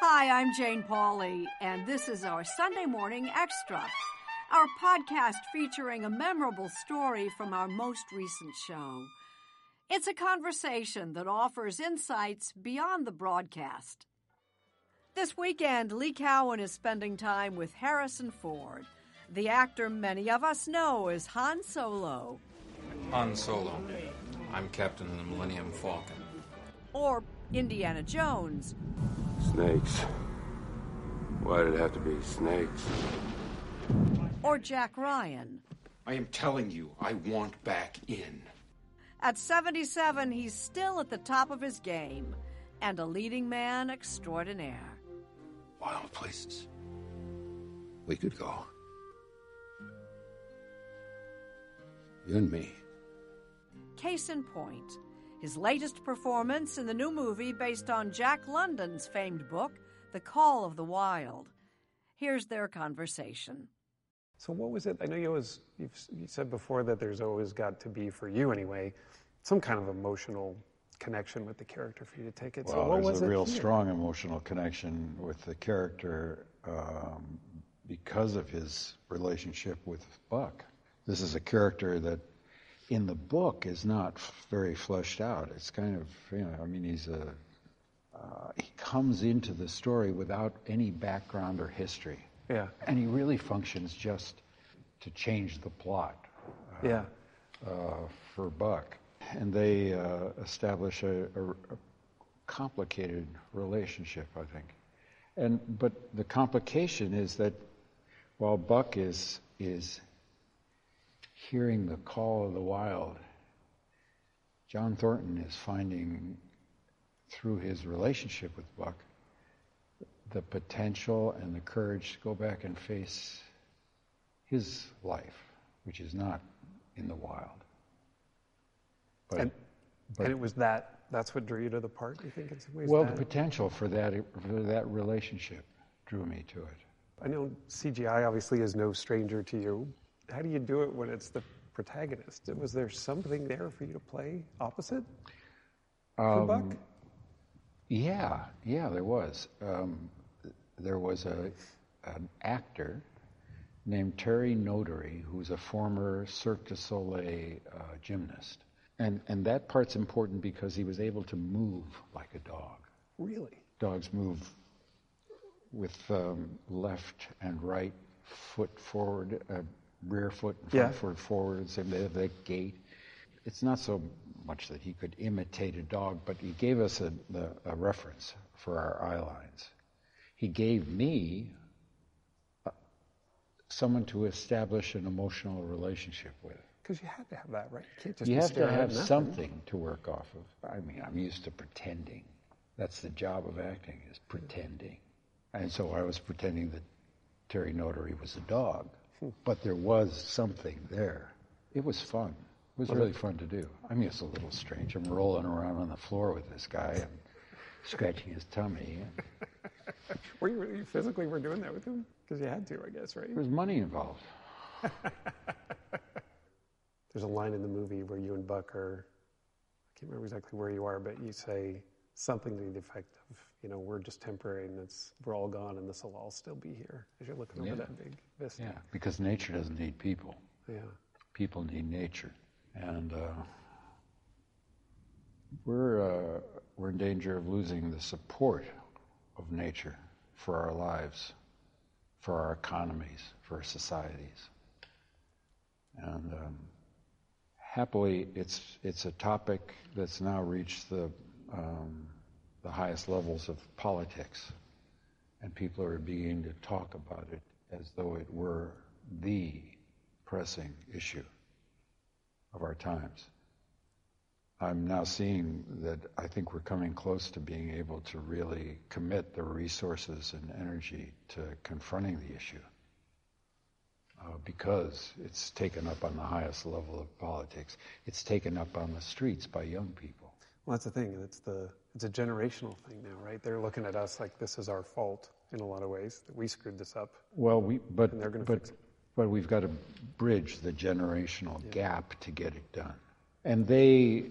Hi, I'm Jane Pauley, and this is our Sunday Morning Extra, our podcast featuring a memorable story from our most recent show. It's a conversation that offers insights beyond the broadcast. This weekend, Lee Cowan is spending time with Harrison Ford, the actor many of us know as Han Solo. Han Solo. I'm captain of the Millennium Falcon. Or Indiana Jones. Snakes. Why did it have to be snakes? Or Jack Ryan. I am telling you, I want back in. At 77, he's still at the top of his game and a leading man extraordinaire. Wild places. We could go. You and me. Case in point, his latest performance in the new movie based on Jack London's famed book, The Call of the Wild. Here's their conversation. So, what was it? I know you always you've you said before that there's always got to be for you anyway, some kind of emotional connection with the character for you to take it. Well, so, what there's was a it real here? strong emotional connection with the character um, because of his relationship with Buck. This is a character that, in the book, is not very fleshed out. It's kind of, you know, I mean, he's a uh, he comes into the story without any background or history. Yeah, And he really functions just to change the plot yeah, uh, for Buck. And they uh, establish a, a, a complicated relationship, I think. And but the complication is that while Buck is is hearing the call of the wild, John Thornton is finding through his relationship with Buck the potential and the courage to go back and face his life, which is not in the wild. But, and, but- and it was that. That's what drew you to the part. You think in some ways. well, the potential for that for that relationship drew me to it. I know CGI obviously is no stranger to you. How do you do it when it's the protagonist? Was there something there for you to play opposite for Um, Buck? Yeah, yeah, there was. Um, there was a an actor named Terry Notary, who's a former Cirque du Soleil uh, gymnast, and and that part's important because he was able to move like a dog. Really? Dogs move with um, left and right foot forward, uh, rear foot and front Yeah. foot forward, same they have that gait. It's not so much that he could imitate a dog, but he gave us a, the, a reference for our eye lines. He gave me uh, someone to establish an emotional relationship with. Because you had to have that, right? You You have to have something to work off of. I mean, I'm used to pretending. That's the job of acting, is pretending. And so I was pretending that Terry Notary was a dog. But there was something there. It was fun. It was really fun to do. I mean, it's a little strange. I'm rolling around on the floor with this guy and scratching his tummy. Were you, you physically were doing that with him? Because you had to, I guess, right? There was money involved. There's a line in the movie where you and Buck are, I can't remember exactly where you are, but you say something to the effect of, you know, we're just temporary and it's, we're all gone and this will all still be here as you're looking over that big vista. Yeah, because nature doesn't need people. Yeah. people need nature, and uh, we're uh, we're in danger of losing the support of nature for our lives, for our economies, for our societies, and um, happily, it's it's a topic that's now reached the um, the highest levels of politics, and people are beginning to talk about it as though it were the pressing issue of our times. I'm now seeing that I think we're coming close to being able to really commit the resources and energy to confronting the issue uh, because it's taken up on the highest level of politics. It's taken up on the streets by young people. Well, that's the thing. It's the it's a generational thing now, right? They're looking at us like this is our fault in a lot of ways that we screwed this up. Well, we but And they're gonna but fix it. but we've got to bridge the generational gap to get it done. And they,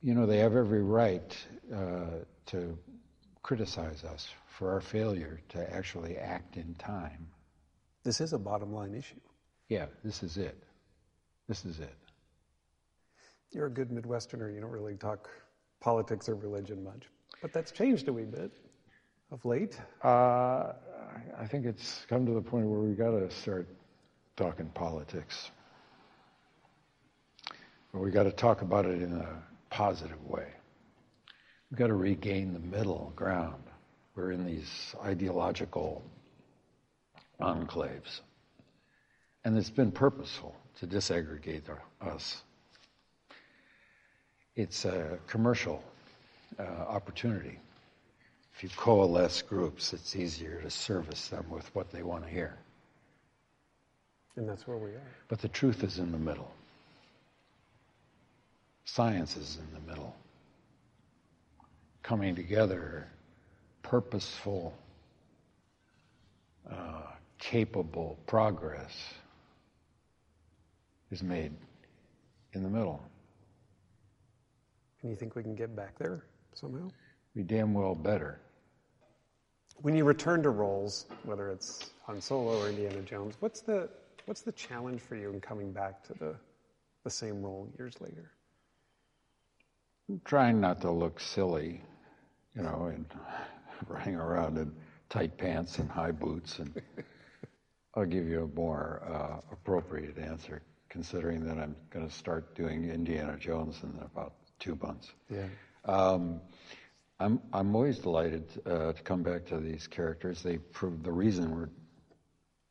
you know, they have every right uh, to criticize us for our failure to actually act in time. This is a bottom line issue. Yeah, this is it. This is it. You're a good Midwesterner. You don't really talk politics or religion much. But that's changed a wee bit of late. Uh, I think it's come to the point where we've got to start talking politics. But we've got to talk about it in a positive way. We've got to regain the middle ground. We're in these ideological enclaves. And it's been purposeful to disaggregate us. It's a commercial uh, opportunity. If you coalesce groups, it's easier to service them with what they want to hear. And that's where we are. But the truth is in the middle. Science is in the middle. Coming together, purposeful, uh, capable progress is made in the middle. And you think we can get back there somehow? Be damn well better. When you return to roles, whether it's Han Solo or Indiana Jones, what's the what's the challenge for you in coming back to the the same role years later? trying not to look silly, you know, and running around in tight pants and high boots. And I'll give you a more uh, appropriate answer, considering that I'm going to start doing Indiana Jones in about two months. Yeah. Um, I'm I'm always delighted uh, to come back to these characters. They prove the reason we're,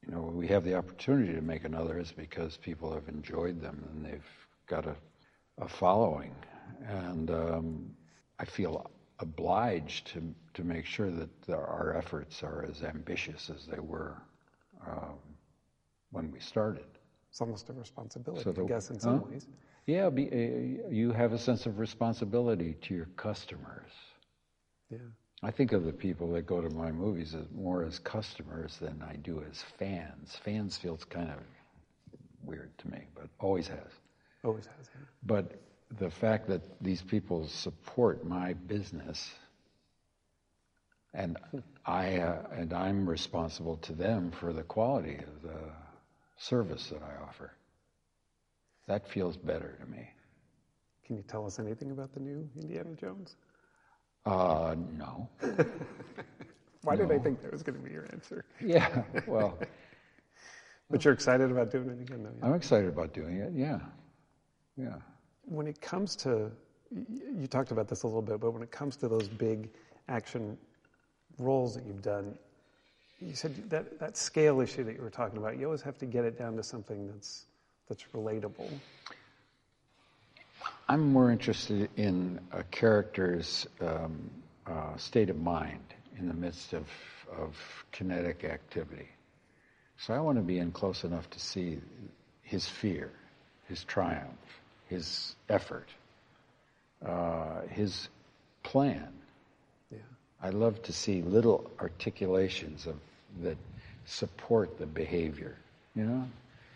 you know, we have the opportunity to make another is because people have enjoyed them and they've got a, a following and um, I feel obliged to to make sure that our efforts are as ambitious as they were um, when we started. It's almost a responsibility, So the- I guess, in some huh? ways. Yeah, be, uh, you have a sense of responsibility to your customers. Yeah. I think of the people that go to my movies as more as customers than I do as fans. Fans feels kind of weird to me, but always has. Always has. Yeah. But the fact that these people support my business, and I uh, and I'm responsible to them for the quality of the service that I offer. That feels better to me. Can you tell us anything about the new Indiana Jones? Uh, no. Why did I think that was going to be your answer? Yeah. Well, But you're excited about doing it again, though. yeah? I'm excited about doing it. Yeah. Yeah. When it comes to, you talked about this a little bit, but when it comes to those big action roles that you've done, you said that, that scale issue that you were talking about, you always have to get it down to something that's, that's relatable. I'm more interested in a character's um, uh, state of mind in the midst of, of kinetic activity. So I want to be in close enough to see his fear, his triumph, his effort, uh, his plan. Yeah. I love to see little articulations of that support the behavior. You know,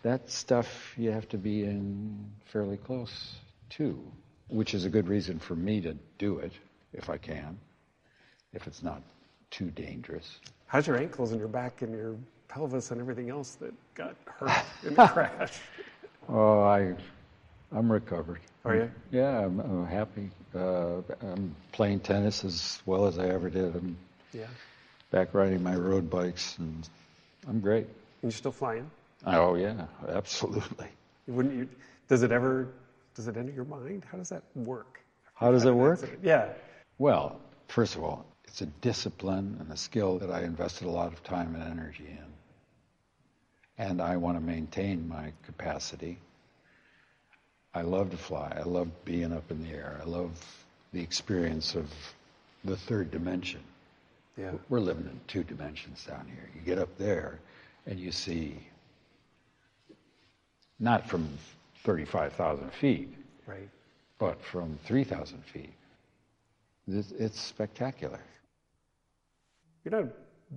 that stuff you have to be in fairly close to, which is a good reason for me to do it if I can, if it's not too dangerous. How's your ankles and your back and your pelvis and everything else that got hurt in the crash? Oh, I, I'm recovered. Are you? Yeah, I'm, I'm happy. Uh, I'm playing tennis as well as I ever did. I'm Yeah. back riding my road bikes, and I'm great. And you're still flying? Oh yeah, absolutely. Wouldn't you? Does it ever? Does it enter your mind? How does that work? How does it work? Yeah. Well, first of all, it's a discipline and a skill that I invested a lot of time and energy in. And I want to maintain my capacity. I love to fly. I love being up in the air. I love the experience of the third dimension. Yeah. We're living in two dimensions down here. You get up there and you see, not from 35,000 feet, Right. but from 3,000 feet. It's, it's spectacular. You're not a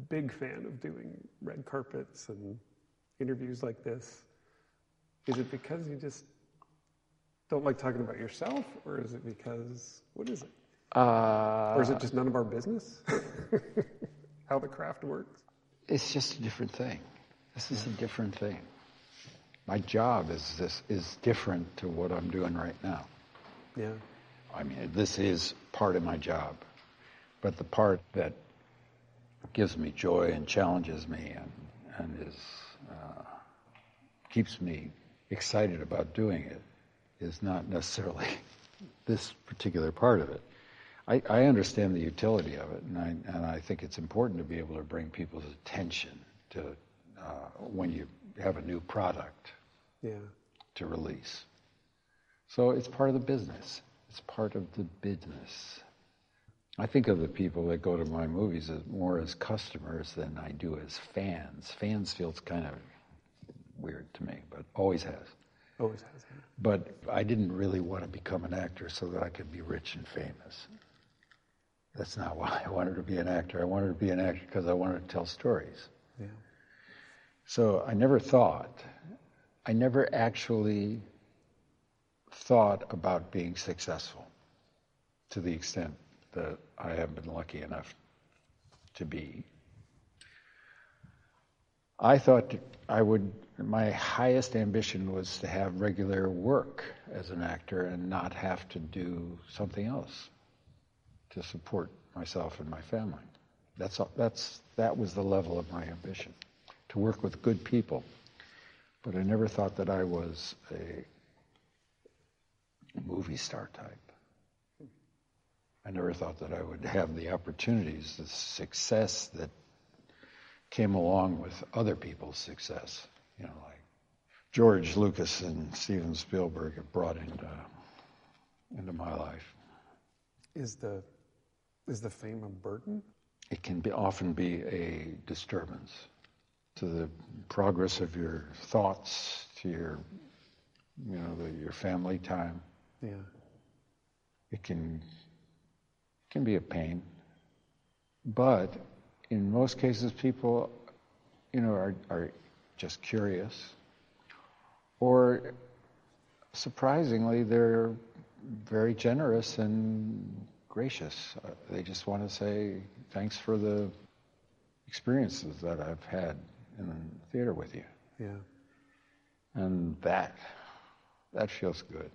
big fan of doing red carpets and interviews like this. Is it because you just don't like talking about yourself, or is it because what is it? Uh, or is it just none of our business? How the craft works? It's just a different thing. This is a different thing. My job is this is different to what I'm doing right now. Yeah. I mean, this is part of my job, but the part that gives me joy and challenges me and and is uh, keeps me excited about doing it is not necessarily this particular part of it. I, I understand the utility of it, and I, and I think it's important to be able to bring people's attention to uh, when you have a new product Yeah. to release. So it's part of the business. It's part of the business. I think of the people that go to my movies as more as customers than I do as fans. Fans feels kind of weird to me, but always has. Always has. But I didn't really want to become an actor so that I could be rich and famous. That's not why I wanted to be an actor. I wanted to be an actor because I wanted to tell stories. Yeah. So I never thought, I never actually thought about being successful to the extent that I have been lucky enough to be. I thought I would, my highest ambition was to have regular work as an actor and not have to do something else to support myself and my family. That's, that's, that was the level of my ambition, to work with good people. But I never thought that I was a movie star type. I never thought that I would have the opportunities, the success that came along with other people's success. You know, like George Lucas and Steven Spielberg have brought into into my life. Is the is the fame a burden? It can be, often be a disturbance to the progress of your thoughts, to your you know the, your family time. Yeah. It can can be a pain, but in most cases, people, you know, are are just curious, or surprisingly, they're very generous and gracious. Uh, They just want to say thanks for the experiences that I've had in theater with you, Yeah. and that that feels good.